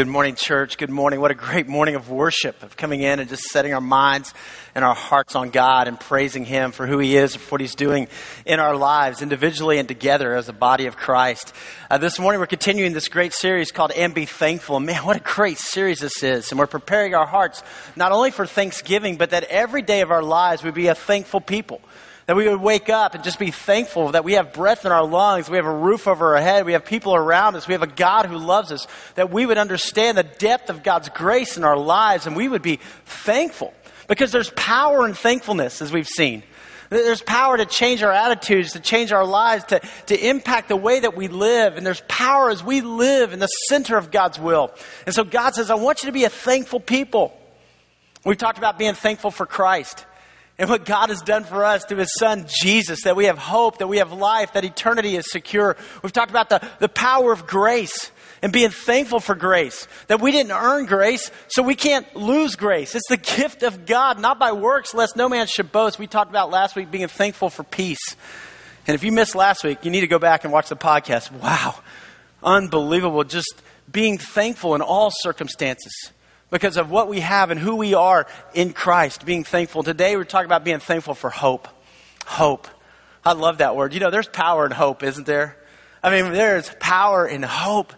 Good morning, church. Good morning. What a great morning of worship, of coming in and just setting our minds and our hearts on God and praising Him for who He is, and for what He's doing in our lives, individually and together as a body of Christ. Uh, this morning, we're continuing this great series called And Be Thankful. Man, what a great series this is. And we're preparing our hearts not only for Thanksgiving, but that every day of our lives we be a thankful people. That we would wake up and just be thankful that we have breath in our lungs, we have a roof over our head, we have people around us, we have a God who loves us, that we would understand the depth of God's grace in our lives and we would be thankful. Because there's power in thankfulness, as we've seen. There's power to change our attitudes, to change our lives, to, to impact the way that we live. And there's power as we live in the center of God's will. And so God says, I want you to be a thankful people. We've talked about being thankful for Christ and what God has done for us through His Son Jesus, that we have hope, that we have life, that eternity is secure. We've talked about the, the power of grace and being thankful for grace, that we didn't earn grace, so we can't lose grace. It's the gift of God, not by works, lest no man should boast. We talked about last week being thankful for peace. And if you missed last week, you need to go back and watch the podcast. Wow, unbelievable. Just being thankful in all circumstances because of what we have and who we are in Christ, being thankful. Today we're talking about being thankful for hope. Hope. I love that word. You know, there's power in hope, isn't there? I mean, there's power in hope.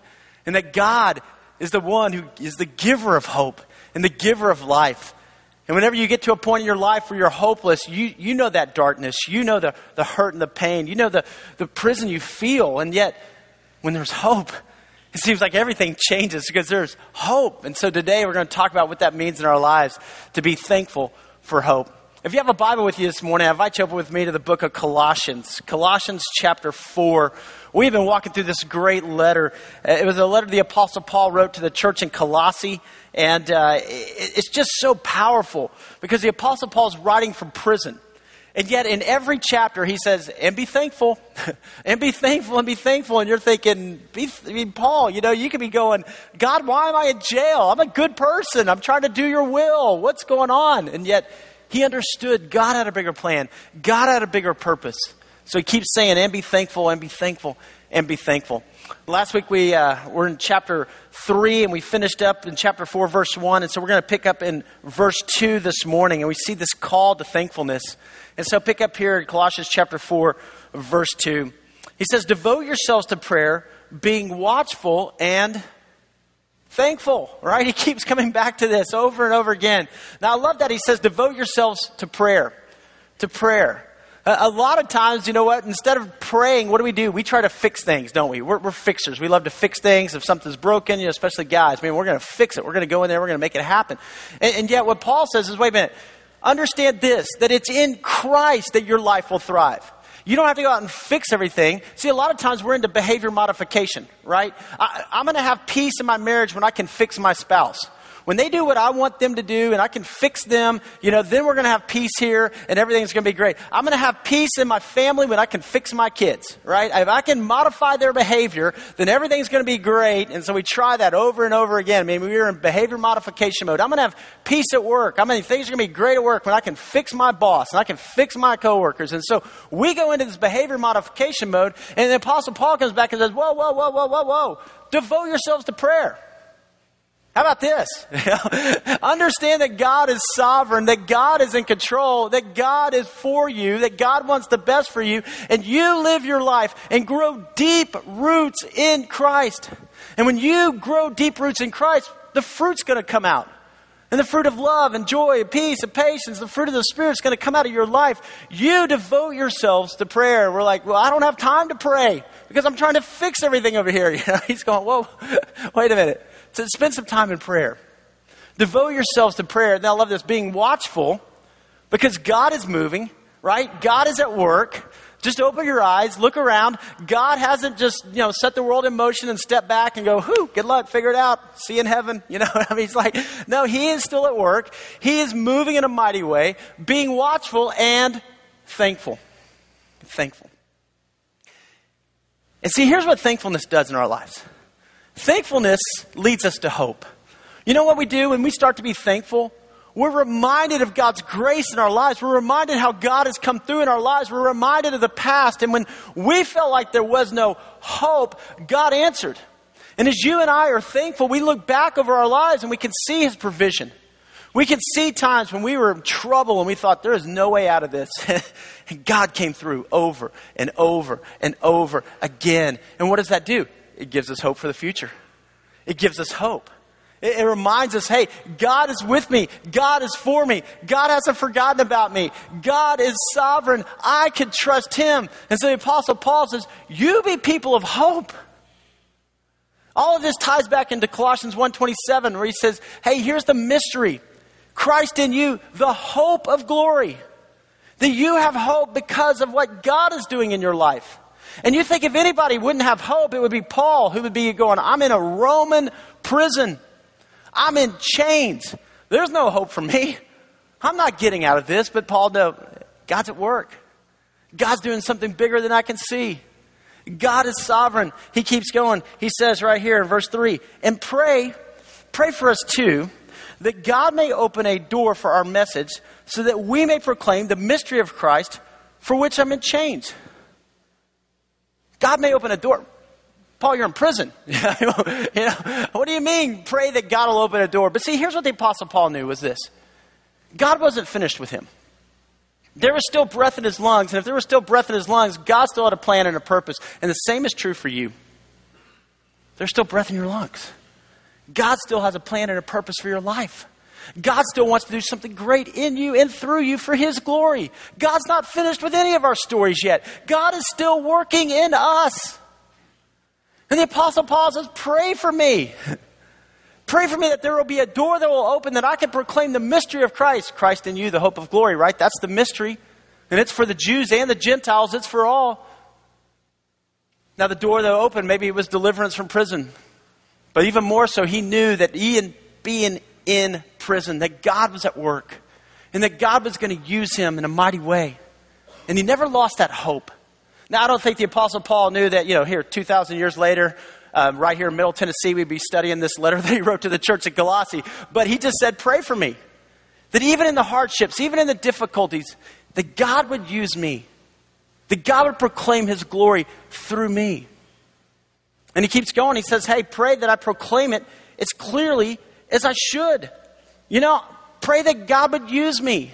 And that God is the one who is the giver of hope and the giver of life. And whenever you get to a point in your life where you're hopeless, you, you know that darkness. You know the, the hurt and the pain. You know the, the prison you feel. And yet, when there's hope, it seems like everything changes because there's hope. And so today we're going to talk about what that means in our lives to be thankful for hope. If you have a Bible with you this morning, I invite you open with me to the book of Colossians. Colossians chapter 4. We've been walking through this great letter. Uh, it was a letter the Apostle Paul wrote to the church in Colossae. And uh, it's just so powerful because the Apostle Paul is writing from prison. And yet, in every chapter, he says, and be thankful, and be thankful, and be thankful. And you're thinking, be, I mean, Paul, you know, you could be going, God, why am I in jail? I'm a good person. I'm trying to do your will. What's going on? And yet, he understood God had a bigger plan, God had a bigger purpose. So he keeps saying, and be thankful, and be thankful, and be thankful. Last week we uh, were in chapter 3 and we finished up in chapter 4, verse 1. And so we're going to pick up in verse 2 this morning. And we see this call to thankfulness. And so pick up here in Colossians chapter 4, verse 2. He says, Devote yourselves to prayer, being watchful and thankful, right? He keeps coming back to this over and over again. Now, I love that he says, Devote yourselves to prayer. To prayer. A lot of times, you know what? Instead of praying, what do we do? We try to fix things, don't we? We're, we're fixers. We love to fix things. If something's broken, you know, especially guys, I mean, we're going to fix it. We're going to go in there. We're going to make it happen. And, and yet, what Paul says is, wait a minute. Understand this, that it's in Christ that your life will thrive. You don't have to go out and fix everything. See, a lot of times we're into behavior modification, right? I, am going to have peace in my marriage when I can fix my spouse. When they do what I want them to do and I can fix them, you know, then we're going to have peace here and everything's going to be great. I'm going to have peace in my family when I can fix my kids, right? If I can modify their behavior, then everything's going to be great. And so we try that over and over again. I mean, we are in behavior modification mode. I'm going to have peace at work. I mean, things are going to be great at work when I can fix my boss and I can fix my coworkers. And so we go into this behavior modification mode and the Apostle Paul comes back and says, whoa, whoa, whoa, whoa, whoa, whoa. Devote yourselves to prayer. How about this? Understand that God is sovereign, that God is in control, that God is for you, that God wants the best for you, and you live your life and grow deep roots in Christ. And when you grow deep roots in Christ, the fruit's going to come out. And the fruit of love and joy and peace and patience, the fruit of the Spirit is going to come out of your life. You devote yourselves to prayer. We're like, well, I don't have time to pray because I'm trying to fix everything over here. He's going, whoa, wait a minute. So spend some time in prayer. Devote yourselves to prayer. Now, I love this being watchful because God is moving, right? God is at work. Just open your eyes, look around. God hasn't just, you know, set the world in motion and step back and go, whoo, good luck, figure it out, see you in heaven. You know I mean? He's like, no, He is still at work. He is moving in a mighty way, being watchful and thankful. Thankful. And see, here's what thankfulness does in our lives Thankfulness leads us to hope. You know what we do when we start to be thankful? We're reminded of God's grace in our lives. We're reminded how God has come through in our lives. We're reminded of the past. And when we felt like there was no hope, God answered. And as you and I are thankful, we look back over our lives and we can see His provision. We can see times when we were in trouble and we thought there is no way out of this. and God came through over and over and over again. And what does that do? It gives us hope for the future. It gives us hope. It, it reminds us, hey, God is with me. God is for me. God hasn't forgotten about me. God is sovereign. I can trust Him. And so the Apostle Paul says, you be people of hope. All of this ties back into Colossians 1:27 where he says, "Hey, here's the mystery. Christ in you, the hope of glory." That you have hope because of what God is doing in your life. And you think if anybody wouldn't have hope, it would be Paul who would be going, I'm in a Roman prison. I'm in chains. There's no hope for me. I'm not getting out of this, but Paul, no, God's at work. God's doing something bigger than I can see. God is sovereign. He keeps going. He says right here in verse 3 and pray, pray for us too, that God may open a door for our message so that we may proclaim the mystery of Christ for which I'm in chains. God may open a door. Paul, you're in prison. you know, what do you mean? Pray that God will open a door. But see, here's what the Apostle Paul knew was this God wasn't finished with him. There was still breath in his lungs, and if there was still breath in his lungs, God still had a plan and a purpose. And the same is true for you. There's still breath in your lungs. God still has a plan and a purpose for your life. God still wants to do something great in you and through you for His glory. God's not finished with any of our stories yet. God is still working in us. And the Apostle Paul says, Pray for me. Pray for me that there will be a door that will open that I can proclaim the mystery of Christ. Christ in you, the hope of glory, right? That's the mystery. And it's for the Jews and the Gentiles, it's for all. Now, the door that opened, maybe it was deliverance from prison. But even more so, he knew that he, being in prison, that God was at work, and that God was going to use him in a mighty way. And he never lost that hope. Now, I don't think the Apostle Paul knew that, you know, here, 2,000 years later, um, right here in Middle Tennessee, we'd be studying this letter that he wrote to the church at Colossae. But he just said, Pray for me. That even in the hardships, even in the difficulties, that God would use me. That God would proclaim his glory through me. And he keeps going. He says, Hey, pray that I proclaim it as clearly as I should. You know, pray that God would use me.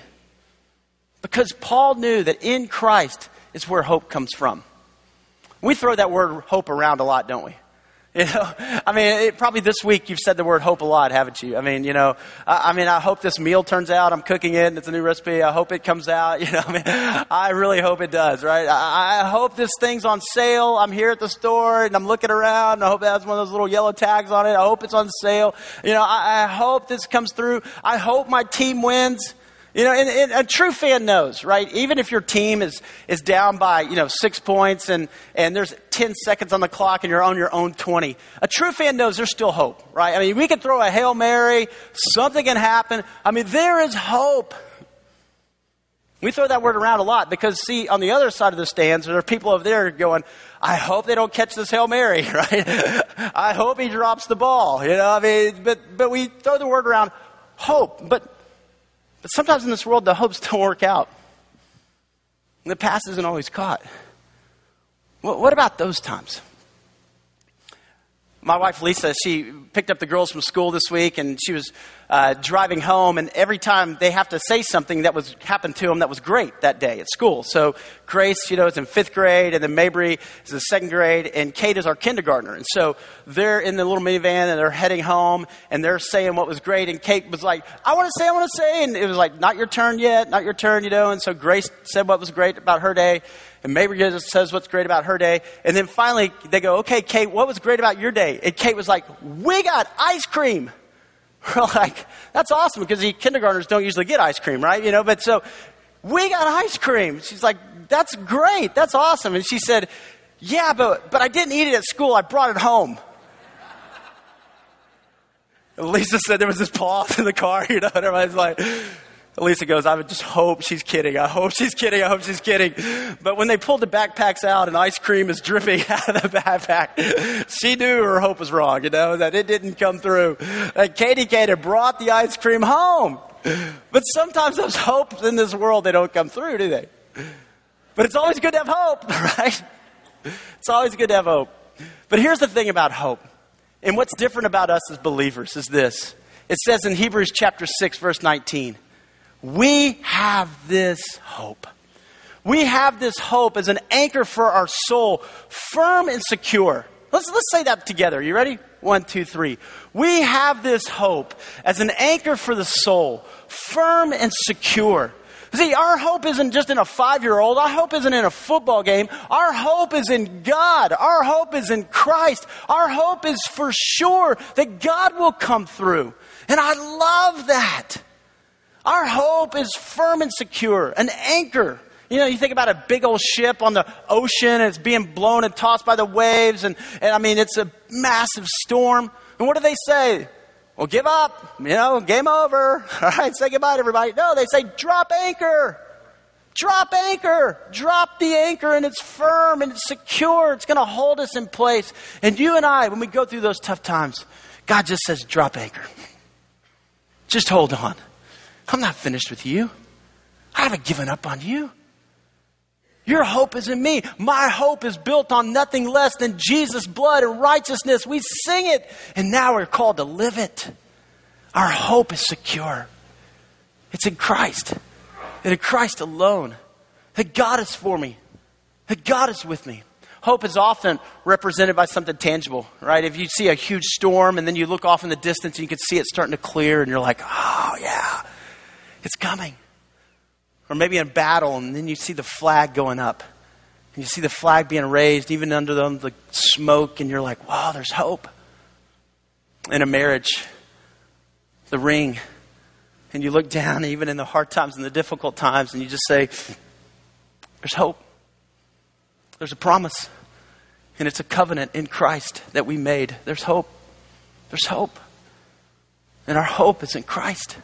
Because Paul knew that in Christ, is where hope comes from. We throw that word hope around a lot, don't we? You know, I mean, it, probably this week you've said the word hope a lot, haven't you? I mean, you know, I, I, mean, I hope this meal turns out. I'm cooking it. And it's a new recipe. I hope it comes out. You know, I mean, I really hope it does, right? I, I hope this thing's on sale. I'm here at the store and I'm looking around. And I hope it has one of those little yellow tags on it. I hope it's on sale. You know, I, I hope this comes through. I hope my team wins. You know, and, and, a true fan knows, right? Even if your team is, is down by, you know, six points and, and there's 10 seconds on the clock and you're on your own 20, a true fan knows there's still hope, right? I mean, we can throw a Hail Mary, something can happen. I mean, there is hope. We throw that word around a lot because, see, on the other side of the stands, there are people over there going, I hope they don't catch this Hail Mary, right? I hope he drops the ball, you know, I mean, but, but we throw the word around hope. But but sometimes in this world, the hopes don't work out. The pass isn't always caught. what about those times? My wife Lisa, she picked up the girls from school this week, and she was uh, driving home, and every time they have to say something that was happened to them that was great that day at school. So Grace, you know, is in fifth grade, and then Mabry is in second grade, and Kate is our kindergartner. And so they're in the little minivan, and they're heading home, and they're saying what was great, and Kate was like, "I want to say, I want to say," and it was like, "Not your turn yet, not your turn," you know. And so Grace said what was great about her day, and Mabry says what's great about her day, and then finally they go, "Okay, Kate, what was great about your day?" And Kate was like, "We got ice cream." We're like, that's awesome because the kindergartners don't usually get ice cream, right? You know, but so we got ice cream. She's like, that's great. That's awesome. And she said, yeah, but, but I didn't eat it at school. I brought it home. Lisa said there was this pause in the car, you know, and everybody's like, Lisa goes, I would just hope she's kidding. I hope she's kidding. I hope she's kidding. But when they pulled the backpacks out and ice cream is dripping out of the backpack, she knew her hope was wrong, you know, that it didn't come through. And Katie Kate had brought the ice cream home. But sometimes those hopes in this world, they don't come through, do they? But it's always good to have hope, right? It's always good to have hope. But here's the thing about hope And what's different about us as believers is this it says in Hebrews chapter 6, verse 19, we have this hope. We have this hope as an anchor for our soul, firm and secure. Let's, let's say that together. You ready? One, two, three. We have this hope as an anchor for the soul, firm and secure. See, our hope isn't just in a five year old. Our hope isn't in a football game. Our hope is in God. Our hope is in Christ. Our hope is for sure that God will come through. And I love that. Our hope is firm and secure, an anchor. You know, you think about a big old ship on the ocean and it's being blown and tossed by the waves, and, and I mean, it's a massive storm. And what do they say? Well, give up. You know, game over. All right, say goodbye to everybody. No, they say drop anchor. Drop anchor. Drop the anchor, and it's firm and it's secure. It's going to hold us in place. And you and I, when we go through those tough times, God just says, drop anchor. Just hold on. I'm not finished with you. I haven't given up on you. Your hope is in me. My hope is built on nothing less than Jesus' blood and righteousness. We sing it, and now we're called to live it. Our hope is secure. It's in Christ, and in Christ alone. That God is for me, that God is with me. Hope is often represented by something tangible, right? If you see a huge storm and then you look off in the distance and you can see it starting to clear, and you're like, oh, yeah, it's coming. Or maybe in battle, and then you see the flag going up. And you see the flag being raised, even under the, the smoke, and you're like, wow, there's hope. In a marriage, the ring, and you look down, even in the hard times and the difficult times, and you just say, there's hope. There's a promise. And it's a covenant in Christ that we made. There's hope. There's hope. And our hope is in Christ.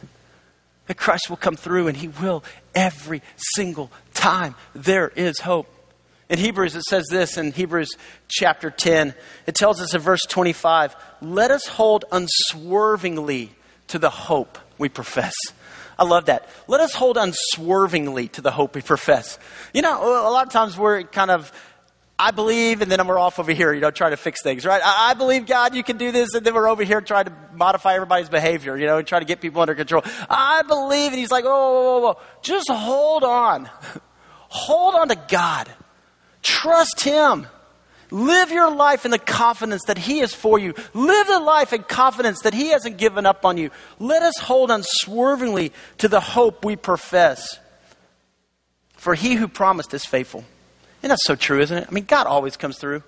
That Christ will come through and he will every single time. There is hope. In Hebrews, it says this in Hebrews chapter 10. It tells us in verse 25 let us hold unswervingly to the hope we profess. I love that. Let us hold unswervingly to the hope we profess. You know, a lot of times we're kind of I believe, and then we're off over here, you know, trying to fix things, right? I, I, believe, God, you can do this, and then we're over here trying to modify everybody's behavior, you know, and try to get people under control. I believe, and he's like, whoa, whoa, whoa, whoa. Just hold on. hold on to God. Trust Him. Live your life in the confidence that He is for you. Live the life in confidence that He hasn't given up on you. Let us hold unswervingly to the hope we profess. For He who promised is faithful. And that's so true, isn't it? I mean, God always comes through.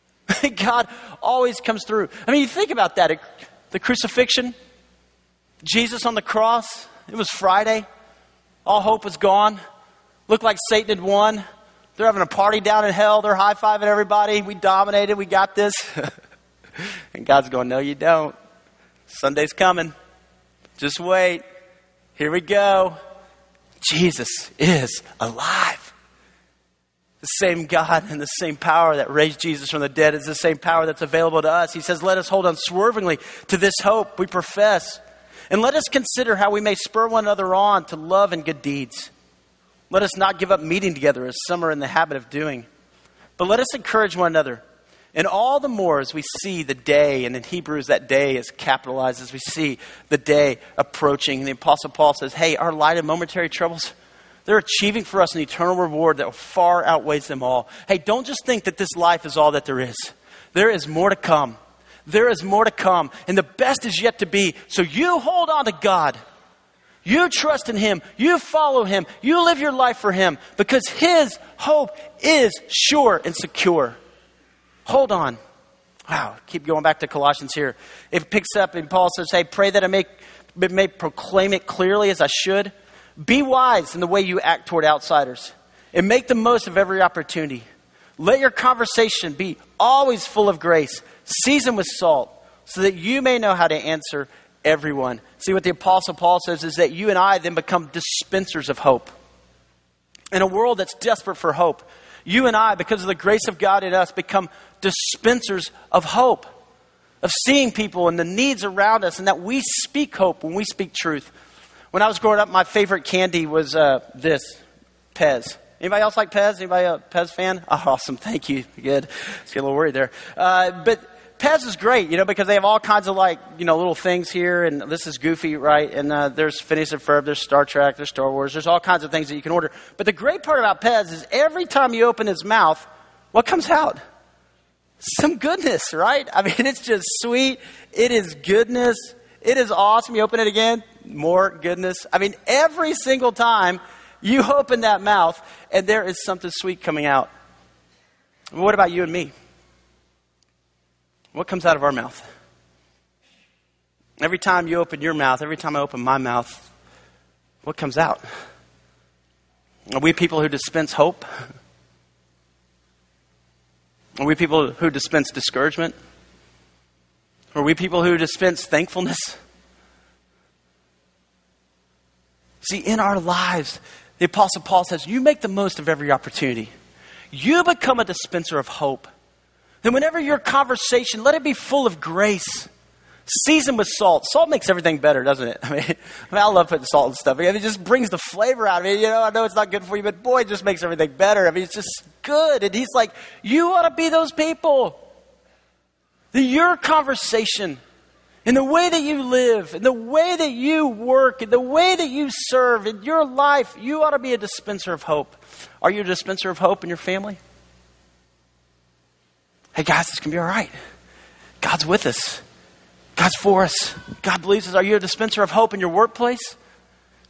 God always comes through. I mean, you think about that. The crucifixion, Jesus on the cross, it was Friday. All hope was gone. Looked like Satan had won. They're having a party down in hell. They're high fiving everybody. We dominated. We got this. and God's going, No, you don't. Sunday's coming. Just wait. Here we go. Jesus is alive. The same God and the same power that raised Jesus from the dead is the same power that's available to us. He says, Let us hold unswervingly to this hope we profess. And let us consider how we may spur one another on to love and good deeds. Let us not give up meeting together as some are in the habit of doing, but let us encourage one another. And all the more as we see the day, and in Hebrews that day is capitalized, as we see the day approaching. And the Apostle Paul says, Hey, our light and momentary troubles, they're achieving for us an eternal reward that far outweighs them all. Hey, don't just think that this life is all that there is. There is more to come. There is more to come. And the best is yet to be. So you hold on to God. You trust in Him. You follow Him. You live your life for Him because His hope is sure and secure. Hold on. Wow, keep going back to Colossians here. It picks up and Paul says, Hey, pray that I may, may proclaim it clearly as I should. Be wise in the way you act toward outsiders and make the most of every opportunity. Let your conversation be always full of grace, seasoned with salt, so that you may know how to answer everyone. See, what the Apostle Paul says is that you and I then become dispensers of hope. In a world that's desperate for hope, you and I, because of the grace of God in us, become dispensers of hope, of seeing people and the needs around us, and that we speak hope when we speak truth. When I was growing up, my favorite candy was uh, this Pez. Anybody else like Pez? Anybody a Pez fan? Oh, awesome. Thank you. Good. Just get a little worried there. Uh, but Pez is great, you know, because they have all kinds of like, you know, little things here, and this is Goofy, right? And uh, there's Phineas and Ferb, there's Star Trek, there's Star Wars, there's all kinds of things that you can order. But the great part about Pez is every time you open his mouth, what comes out? Some goodness, right? I mean, it's just sweet. It is goodness. It is awesome. You open it again, more goodness. I mean, every single time you open that mouth, and there is something sweet coming out. What about you and me? What comes out of our mouth? Every time you open your mouth, every time I open my mouth, what comes out? Are we people who dispense hope? Are we people who dispense discouragement? Are we people who dispense thankfulness? See, in our lives, the Apostle Paul says, you make the most of every opportunity. You become a dispenser of hope. Then, whenever your conversation, let it be full of grace, seasoned with salt. Salt makes everything better, doesn't it? I mean, I, mean, I love putting salt and stuff. I mean, it just brings the flavor out of it. You know, I know it's not good for you, but boy, it just makes everything better. I mean, it's just good. And he's like, you ought to be those people. That your conversation, in the way that you live, in the way that you work, in the way that you serve, in your life, you ought to be a dispenser of hope. Are you a dispenser of hope in your family? Hey, guys, going to be all right. God's with us. God's for us. God believes us. Are you a dispenser of hope in your workplace?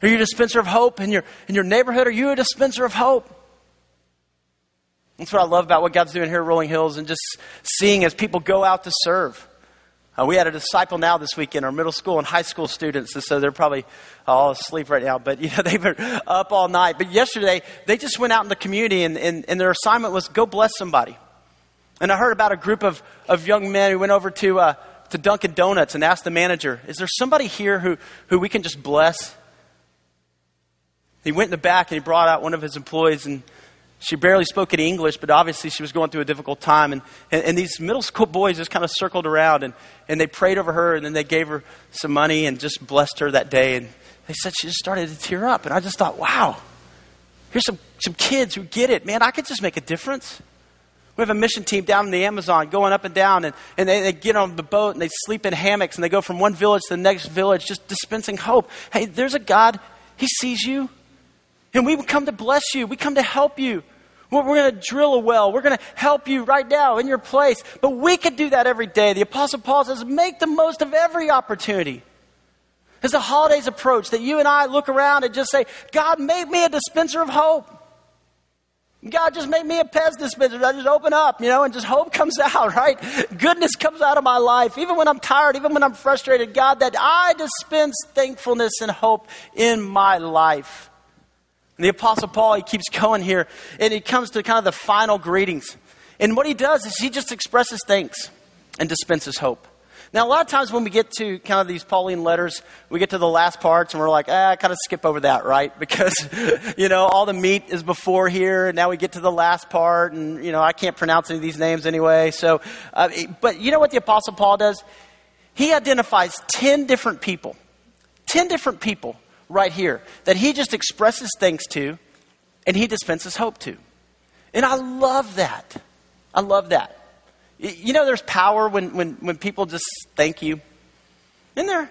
Are you a dispenser of hope in your, in your neighborhood? Are you a dispenser of hope? That's what I love about what God's doing here at Rolling Hills and just seeing as people go out to serve. Uh, we had a disciple now this weekend, our middle school and high school students, and so they're probably all asleep right now, but you know, they've been up all night. But yesterday, they just went out in the community and, and, and their assignment was go bless somebody. And I heard about a group of, of young men who went over to, uh, to Dunkin' Donuts and asked the manager, Is there somebody here who, who we can just bless? He went in the back and he brought out one of his employees, and she barely spoke any English, but obviously she was going through a difficult time. And, and, and, these middle school boys just kind of circled around and, and they prayed over her, and then they gave her some money and just blessed her that day. And they said she just started to tear up. And I just thought, wow, here's some, some kids who get it. Man, I could just make a difference. We have a mission team down in the Amazon going up and down, and, and they, they get on the boat and they sleep in hammocks and they go from one village to the next village just dispensing hope. Hey, there's a God, He sees you. And we come to bless you, we come to help you. We're going to drill a well. We're going to help you right now in your place. But we could do that every day. The Apostle Paul says, make the most of every opportunity. As the holidays approach, that you and I look around and just say, God, make me a dispenser of hope. God just made me a Pez dispenser. I just open up, you know, and just hope comes out, right? Goodness comes out of my life. Even when I'm tired, even when I'm frustrated, God, that I dispense thankfulness and hope in my life. And the Apostle Paul, he keeps going here, and he comes to kind of the final greetings. And what he does is he just expresses thanks and dispenses hope. Now, a lot of times when we get to kind of these Pauline letters, we get to the last parts and we're like, ah, I kind of skip over that, right? Because, you know, all the meat is before here, and now we get to the last part, and, you know, I can't pronounce any of these names anyway. So, uh, but you know what the Apostle Paul does? He identifies 10 different people, 10 different people right here that he just expresses thanks to and he dispenses hope to. And I love that. I love that. You know, there's power when, when, when people just thank you. Isn't there?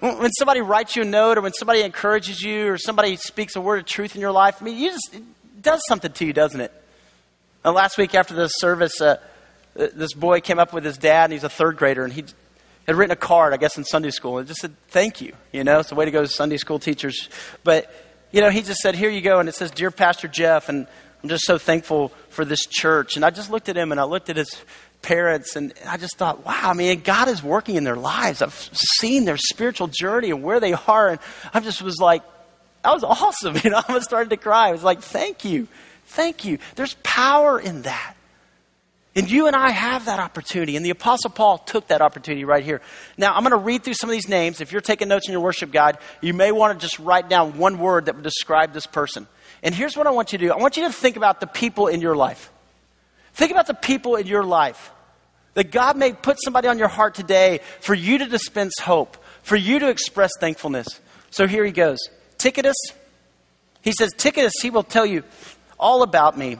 When somebody writes you a note or when somebody encourages you or somebody speaks a word of truth in your life, I mean, you just, it does something to you, doesn't it? And last week after the service, uh, this boy came up with his dad, and he's a third grader, and he had written a card, I guess, in Sunday school, and just said, thank you. You know, it's a way to go to Sunday school teachers. But, you know, he just said, here you go, and it says, Dear Pastor Jeff, and I'm just so thankful for this church. And I just looked at him, and I looked at his parents, and I just thought, wow, I mean, God is working in their lives. I've seen their spiritual journey and where they are, and I just was like, that was awesome. You know, I started to cry. I was like, thank you. Thank you. There's power in that. And you and I have that opportunity. And the Apostle Paul took that opportunity right here. Now, I'm going to read through some of these names. If you're taking notes in your worship guide, you may want to just write down one word that would describe this person. And here's what I want you to do I want you to think about the people in your life. Think about the people in your life. That God may put somebody on your heart today for you to dispense hope, for you to express thankfulness. So here he goes. Tychicus, he says, Tychicus, he will tell you all about me.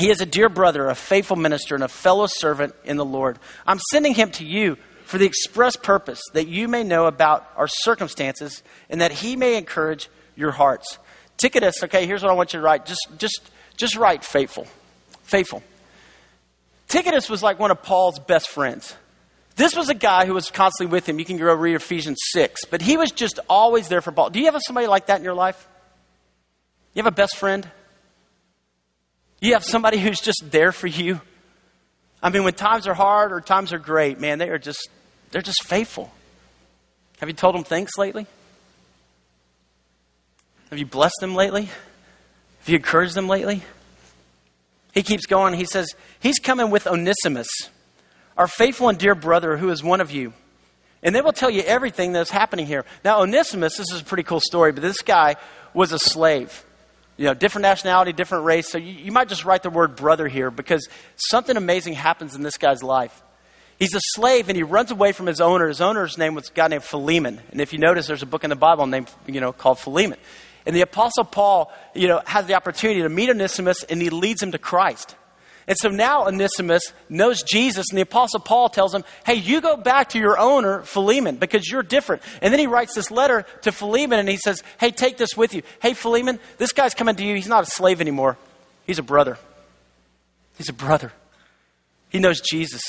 He is a dear brother, a faithful minister, and a fellow servant in the Lord. I'm sending him to you for the express purpose that you may know about our circumstances and that he may encourage your hearts. Tychicus, okay, here's what I want you to write. Just, just, just write faithful. Faithful. Tychicus was like one of Paul's best friends. This was a guy who was constantly with him. You can go read Ephesians 6. But he was just always there for Paul. Do you have somebody like that in your life? You have a best friend? You have somebody who's just there for you? I mean, when times are hard or times are great, man, they are just they're just faithful. Have you told them thanks lately? Have you blessed them lately? Have you encouraged them lately? He keeps going. He says, He's coming with Onesimus, our faithful and dear brother who is one of you. And they will tell you everything that's happening here. Now, Onesimus, this is a pretty cool story, but this guy was a slave. You know, different nationality, different race. So you, you might just write the word brother here because something amazing happens in this guy's life. He's a slave and he runs away from his owner. His owner's name was a guy named Philemon. And if you notice, there's a book in the Bible named, you know, called Philemon. And the Apostle Paul, you know, has the opportunity to meet Onesimus and he leads him to Christ. And so now Onesimus knows Jesus, and the Apostle Paul tells him, Hey, you go back to your owner, Philemon, because you're different. And then he writes this letter to Philemon and he says, Hey, take this with you. Hey, Philemon, this guy's coming to you. He's not a slave anymore, he's a brother. He's a brother. He knows Jesus.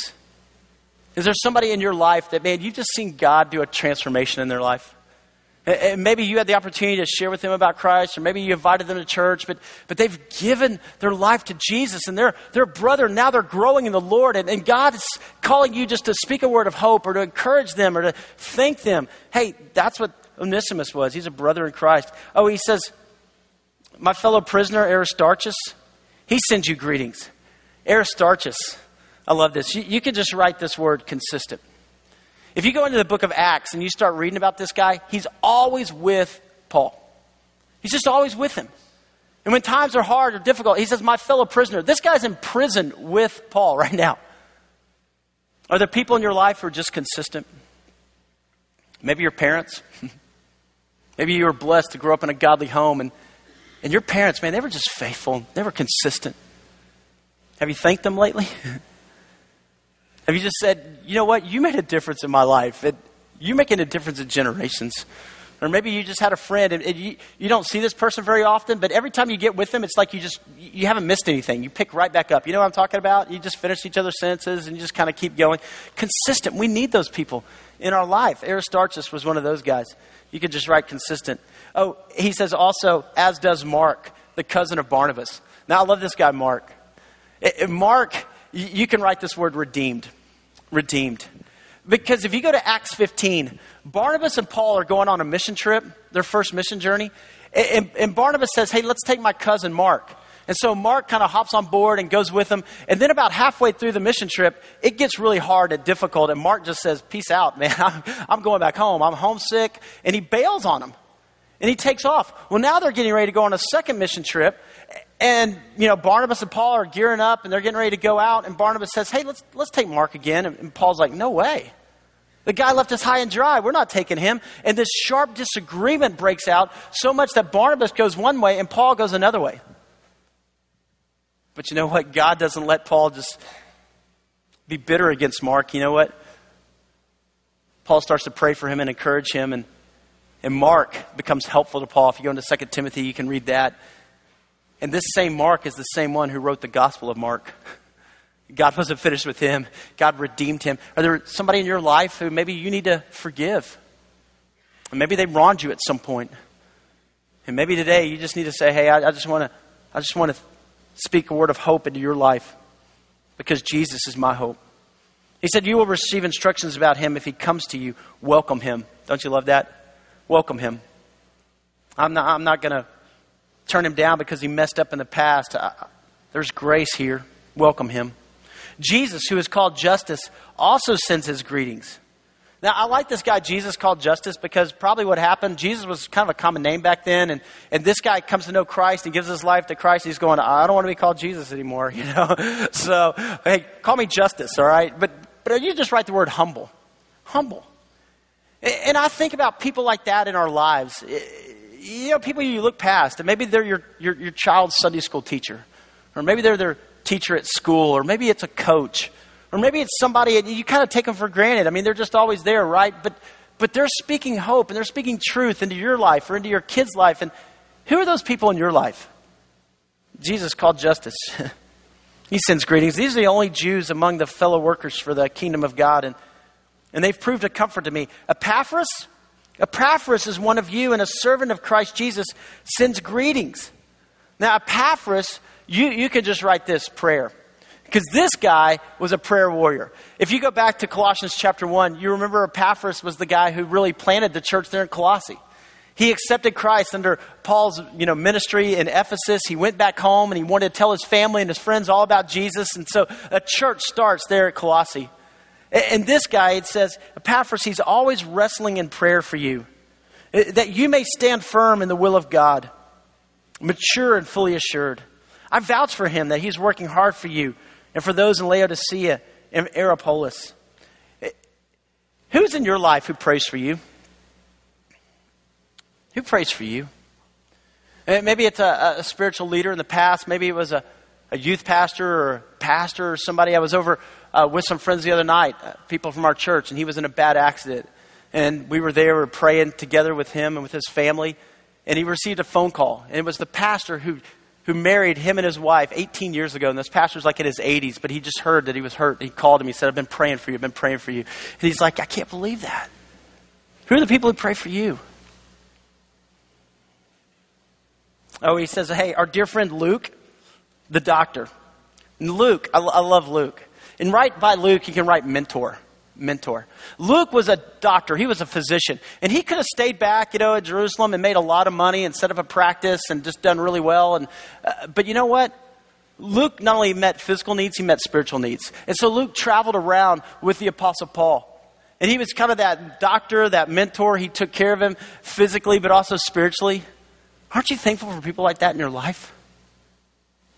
Is there somebody in your life that, man, you've just seen God do a transformation in their life? And maybe you had the opportunity to share with them about Christ, or maybe you invited them to church, but, but they've given their life to Jesus, and they're, they're brother, now they're growing in the Lord, and, and God is calling you just to speak a word of hope, or to encourage them, or to thank them. Hey, that's what Onesimus was. He's a brother in Christ. Oh, he says, My fellow prisoner, Aristarchus, he sends you greetings. Aristarchus, I love this. You, you can just write this word consistent. If you go into the book of Acts and you start reading about this guy, he's always with Paul. He's just always with him. And when times are hard or difficult, he says, My fellow prisoner, this guy's in prison with Paul right now. Are there people in your life who are just consistent? Maybe your parents. Maybe you were blessed to grow up in a godly home and, and your parents, man, they were just faithful, they were consistent. Have you thanked them lately? Have you just said, you know what, you made a difference in my life? It, you're making a difference in generations. Or maybe you just had a friend and, and you, you don't see this person very often, but every time you get with them, it's like you just, you haven't missed anything. You pick right back up. You know what I'm talking about? You just finish each other's sentences and you just kind of keep going. Consistent. We need those people in our life. Aristarchus was one of those guys. You could just write consistent. Oh, he says also, as does Mark, the cousin of Barnabas. Now, I love this guy, Mark. Mark you can write this word redeemed. Redeemed. Because if you go to Acts 15, Barnabas and Paul are going on a mission trip, their first mission journey. And, and Barnabas says, Hey, let's take my cousin Mark. And so Mark kind of hops on board and goes with them. And then about halfway through the mission trip, it gets really hard and difficult. And Mark just says, Peace out, man. I'm, I'm going back home. I'm homesick. And he bails on them. And he takes off. Well, now they're getting ready to go on a second mission trip. And, you know, Barnabas and Paul are gearing up and they're getting ready to go out. And Barnabas says, Hey, let's, let's take Mark again. And, Paul's like, No way. The guy left us high and dry. We're not taking him. And this sharp disagreement breaks out so much that Barnabas goes one way and Paul goes another way. But you know what? God doesn't let Paul just be bitter against Mark. You know what? Paul starts to pray for him and encourage him. And, and Mark becomes helpful to Paul. If you go into 2 Timothy, you can read that. And this same Mark is the same one who wrote the Gospel of Mark. God wasn't finished with him, God redeemed him. Are there somebody in your life who maybe you need to forgive? And maybe they wronged you at some point. And maybe today you just need to say, hey, I, I just want to I just want to speak a word of hope into your life because Jesus is my hope. He said, You will receive instructions about him if he comes to you. Welcome him. Don't you love that? Welcome him. I'm not, I'm not going to turn him down because he messed up in the past. There's grace here. Welcome him. Jesus, who is called Justus, also sends his greetings. Now, I like this guy, Jesus, called Justus, because probably what happened, Jesus was kind of a common name back then, and, and this guy comes to know Christ and gives his life to Christ. He's going, I don't want to be called Jesus anymore, you know? So, hey, call me Justus, all right? But, but you just write the word humble. Humble. And I think about people like that in our lives you know, people you look past, and maybe they're your, your, your child's Sunday school teacher, or maybe they're their teacher at school, or maybe it's a coach, or maybe it's somebody and you kind of take them for granted. I mean, they're just always there, right? But but they're speaking hope and they're speaking truth into your life or into your kid's life. And who are those people in your life? Jesus called justus. he sends greetings. These are the only Jews among the fellow workers for the kingdom of God, and, and they've proved a comfort to me. Epaphras, Epaphras is one of you and a servant of Christ Jesus, sends greetings. Now, Epaphras, you, you can just write this prayer. Because this guy was a prayer warrior. If you go back to Colossians chapter 1, you remember Epaphras was the guy who really planted the church there in Colossae. He accepted Christ under Paul's you know, ministry in Ephesus. He went back home and he wanted to tell his family and his friends all about Jesus. And so a church starts there at Colossae. And this guy, it says, Epaphras, he's always wrestling in prayer for you, that you may stand firm in the will of God, mature and fully assured. I vouch for him that he's working hard for you and for those in Laodicea and Hierapolis. Who's in your life who prays for you? Who prays for you? Eh, maybe it's a, a spiritual leader in the past. Maybe it was a, a youth pastor or pastor or somebody. I was over uh, with some friends the other night, uh, people from our church, and he was in a bad accident. And we were there, we were praying together with him and with his family. And he received a phone call. And it was the pastor who, who married him and his wife 18 years ago. And this pastor's like in his 80s, but he just heard that he was hurt. He called him. He said, I've been praying for you. I've been praying for you. And he's like, I can't believe that. Who are the people who pray for you? Oh, he says, hey, our dear friend Luke, the doctor. And Luke, I, I love Luke. And right by Luke, you can write mentor. Mentor. Luke was a doctor. He was a physician. And he could have stayed back, you know, at Jerusalem and made a lot of money and set up a practice and just done really well. And, uh, but you know what? Luke not only met physical needs, he met spiritual needs. And so Luke traveled around with the Apostle Paul. And he was kind of that doctor, that mentor. He took care of him physically, but also spiritually. Aren't you thankful for people like that in your life?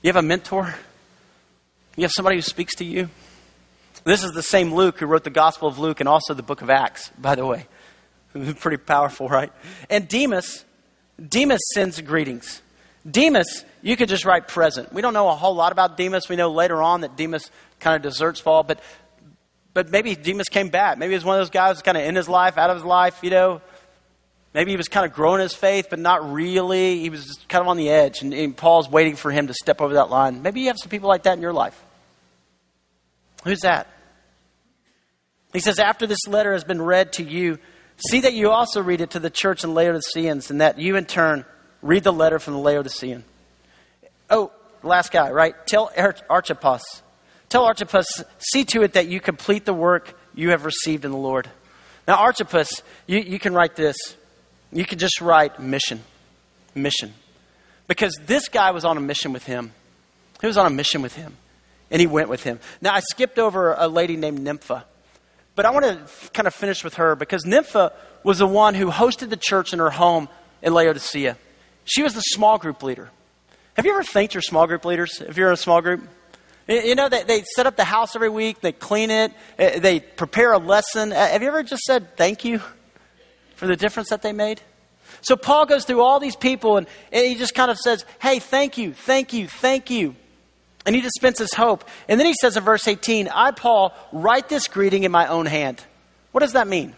You have a mentor? You have somebody who speaks to you? This is the same Luke who wrote the Gospel of Luke and also the book of Acts, by the way. Pretty powerful, right? And Demas, Demas sends greetings. Demas, you could just write present. We don't know a whole lot about Demas. We know later on that Demas kind of deserts Paul, but but maybe Demas came back. Maybe he was one of those guys kind of in his life, out of his life, you know, Maybe he was kind of growing his faith, but not really. He was just kind of on the edge, and, and Paul's waiting for him to step over that line. Maybe you have some people like that in your life. Who's that? He says, After this letter has been read to you, see that you also read it to the church in Laodiceans, and that you in turn read the letter from the Laodicean. Oh, last guy, right? Tell Archippus. Tell Archippus, see to it that you complete the work you have received in the Lord. Now, Archippus, you, you can write this. You can just write mission. Mission. Because this guy was on a mission with him. He was on a mission with him. And he went with him. Now, I skipped over a lady named Nympha. But I want to kind of finish with her because Nympha was the one who hosted the church in her home in Laodicea. She was the small group leader. Have you ever thanked your small group leaders if you're in a small group? You know, they, they set up the house every week, they clean it, eh, they prepare a lesson. Eh, have you ever just said thank you? for the difference that they made? So Paul goes through all these people and, and he just kind of says, Hey, thank you, thank you, thank you. And he dispenses hope. And then he says in verse 18, I, Paul, write this greeting in my own hand. What does that mean?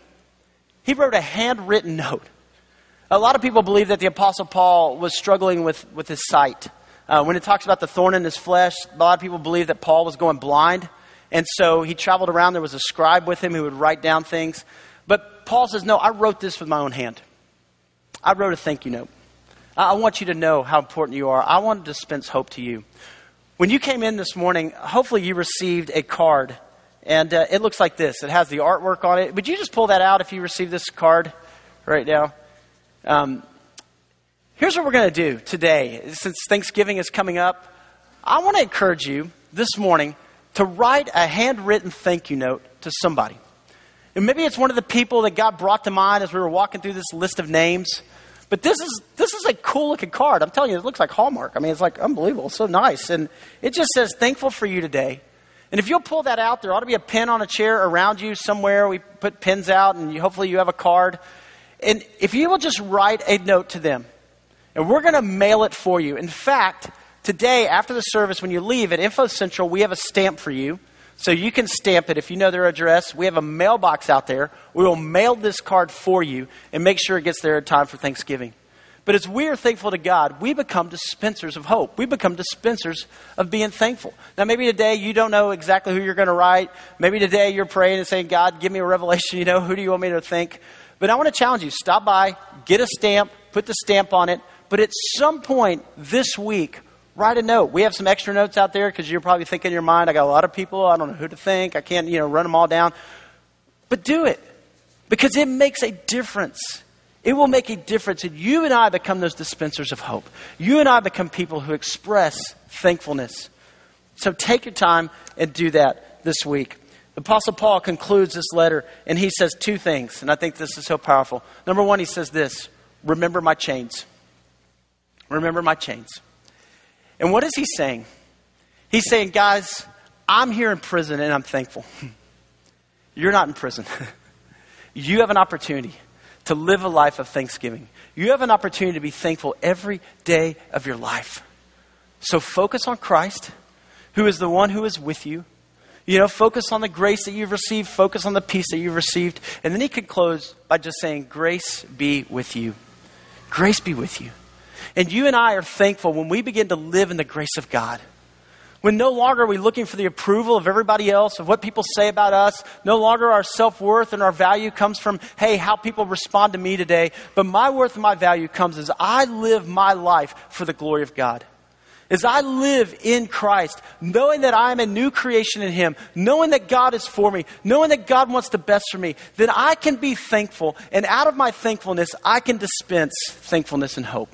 He wrote a handwritten note. A lot of people believe that the Apostle Paul was struggling with, with his sight. Uh, when it talks about the thorn in his flesh, a lot of people believe that Paul was going blind. And so he traveled around. There was a scribe with him who would write down things. But Paul says, No, I wrote this with my own hand. I wrote a thank you note. I want you to know how important you are. I want to dispense hope to you. When you came in this morning, hopefully you received a card. And uh, it looks like this. It has the artwork on it. Would you just pull that out if you received this card right now? Um, here's what we're going to do today. Since Thanksgiving is coming up, I want to encourage you this morning to write a handwritten thank you note to somebody. And maybe it's one of the people that God brought to mind as we were walking through this list of names. But this is this is a cool looking card. I'm telling you, it looks like Hallmark. I mean, it's like unbelievable. It's so nice. And it just says, thankful for you today. And if you'll pull that out, there ought to be a pin on a chair around you somewhere. We put pins out, and you, hopefully you have a card. And if you will just write a note to them, and we're going to mail it for you. In fact, today, after the service, when you leave at Info Central, we have a stamp for you. So you can stamp it if you know their address. We have a mailbox out there. We will mail this card for you and make sure it gets there in time for Thanksgiving. But as we are thankful to God, we become dispensers of hope. We become dispensers of being thankful. Now, maybe today you don't know exactly who you're going to write. Maybe today you're praying and saying, God, give me a revelation. You know, who do you want me to think? But I want to challenge you stop by, get a stamp, put the stamp on it. But at some point this week, write a note. We have some extra notes out there because you're probably thinking in your mind, I got a lot of people. I don't know who to think. I can't, you know, run them all down. But do it because it makes a difference it will make a difference. And you and I become those dispensers of hope. You and I become people who express thankfulness. So take your time and do that this week. The Apostle Paul concludes this letter and he says two things, and I think this is so powerful. Number one, he says this Remember my chains. Remember my chains. And what is he saying? He's saying, guys, I'm here in prison and I'm thankful. You're not in prison. you have an opportunity to live a life of thanksgiving. You have an opportunity to be thankful every day of your life. So focus on Christ, who is the one who is with you. You know, focus on the grace that you've received, focus on the peace that you've received. And then he could close by just saying, Grace be with you. Grace be with you. And you and I are thankful when we begin to live in the grace of God. When no longer are we looking for the approval of everybody else, of what people say about us, no longer our self worth and our value comes from, hey, how people respond to me today. But my worth and my value comes as I live my life for the glory of God. As I live in Christ, knowing that I am a new creation in Him, knowing that God is for me, knowing that God wants the best for me, then I can be thankful. And out of my thankfulness, I can dispense thankfulness and hope.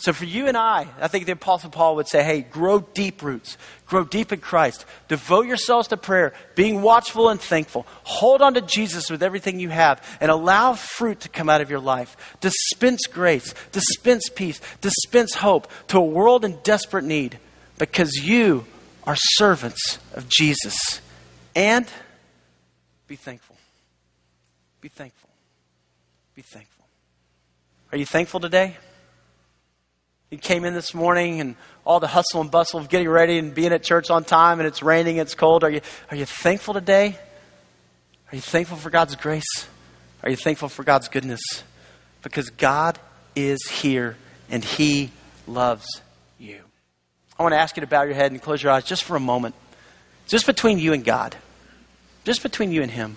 So for you and I, I think the Apostle Paul would say, hey, grow deep roots. Grow deep in Christ. Devote yourselves to prayer, being watchful and thankful. Hold on to Jesus with everything you have and allow fruit to come out of your life. Dispense grace, dispense peace, dispense hope to a world in desperate need because you are servants of Jesus. And be thankful. Be thankful. Be thankful. Are you thankful today? You came in this morning and all the hustle and bustle of getting ready and being at church on time and it's raining, it's cold. Are you, are you thankful today? Are you thankful for God's grace? Are you thankful for God's goodness? Because God is here and He loves you. I want to ask you to bow your head and close your eyes just for a moment. Just between you and God. Just between you and Him.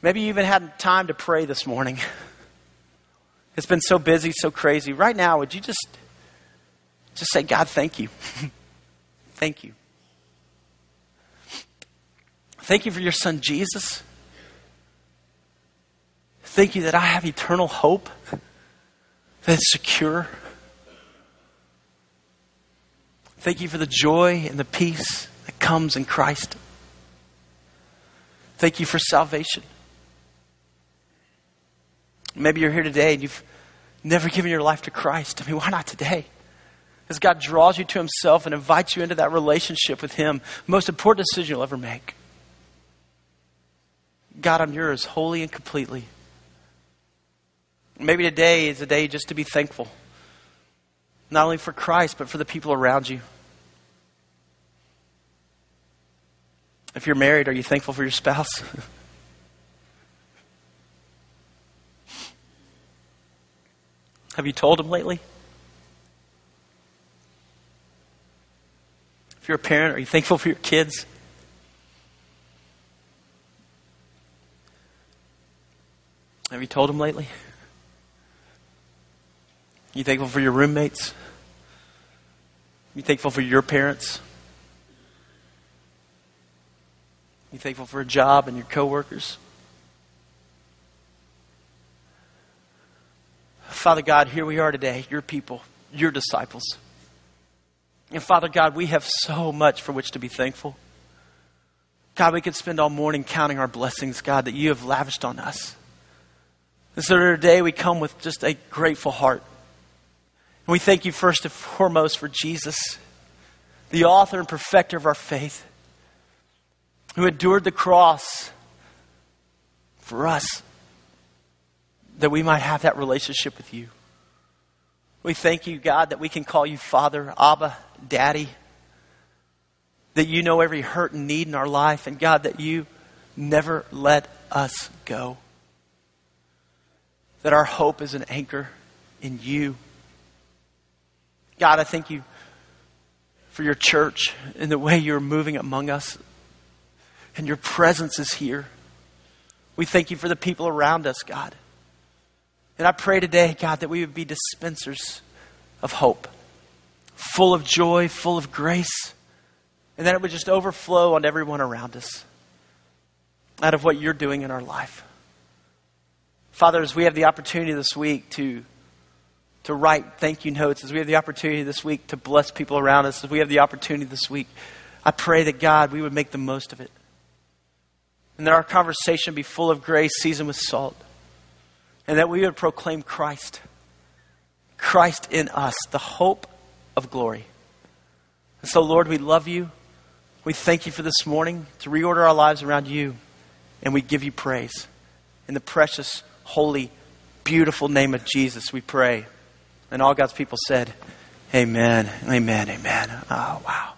Maybe you even had time to pray this morning. It's been so busy, so crazy. Right now, would you just just say, God, thank you. thank you. Thank you for your son Jesus. Thank you that I have eternal hope that's secure. Thank you for the joy and the peace that comes in Christ. Thank you for salvation. Maybe you're here today and you've never given your life to Christ. I mean, why not today? As God draws you to Himself and invites you into that relationship with Him, most important decision you'll ever make. God, I'm yours wholly and completely. Maybe today is a day just to be thankful, not only for Christ, but for the people around you. If you're married, are you thankful for your spouse? Have you told him lately? If you're a parent, are you thankful for your kids? Have you told them lately? Are you thankful for your roommates? You thankful for your parents? Are you thankful for a job and your coworkers? Father God, here we are today, your people, your disciples. And Father God, we have so much for which to be thankful. God, we could spend all morning counting our blessings, God, that you have lavished on us. And so today we come with just a grateful heart. And we thank you first and foremost for Jesus, the author and perfecter of our faith, who endured the cross for us that we might have that relationship with you. We thank you, God, that we can call you Father, Abba, Daddy. That you know every hurt and need in our life. And God, that you never let us go. That our hope is an anchor in you. God, I thank you for your church and the way you're moving among us. And your presence is here. We thank you for the people around us, God. And I pray today, God, that we would be dispensers of hope, full of joy, full of grace, and that it would just overflow on everyone around us out of what you're doing in our life. Father, as we have the opportunity this week to, to write thank you notes, as we have the opportunity this week to bless people around us, as we have the opportunity this week, I pray that God, we would make the most of it. And that our conversation be full of grace, seasoned with salt. And that we would proclaim Christ. Christ in us, the hope of glory. And so, Lord, we love you. We thank you for this morning to reorder our lives around you. And we give you praise. In the precious, holy, beautiful name of Jesus, we pray. And all God's people said, Amen, amen, amen. Oh, wow.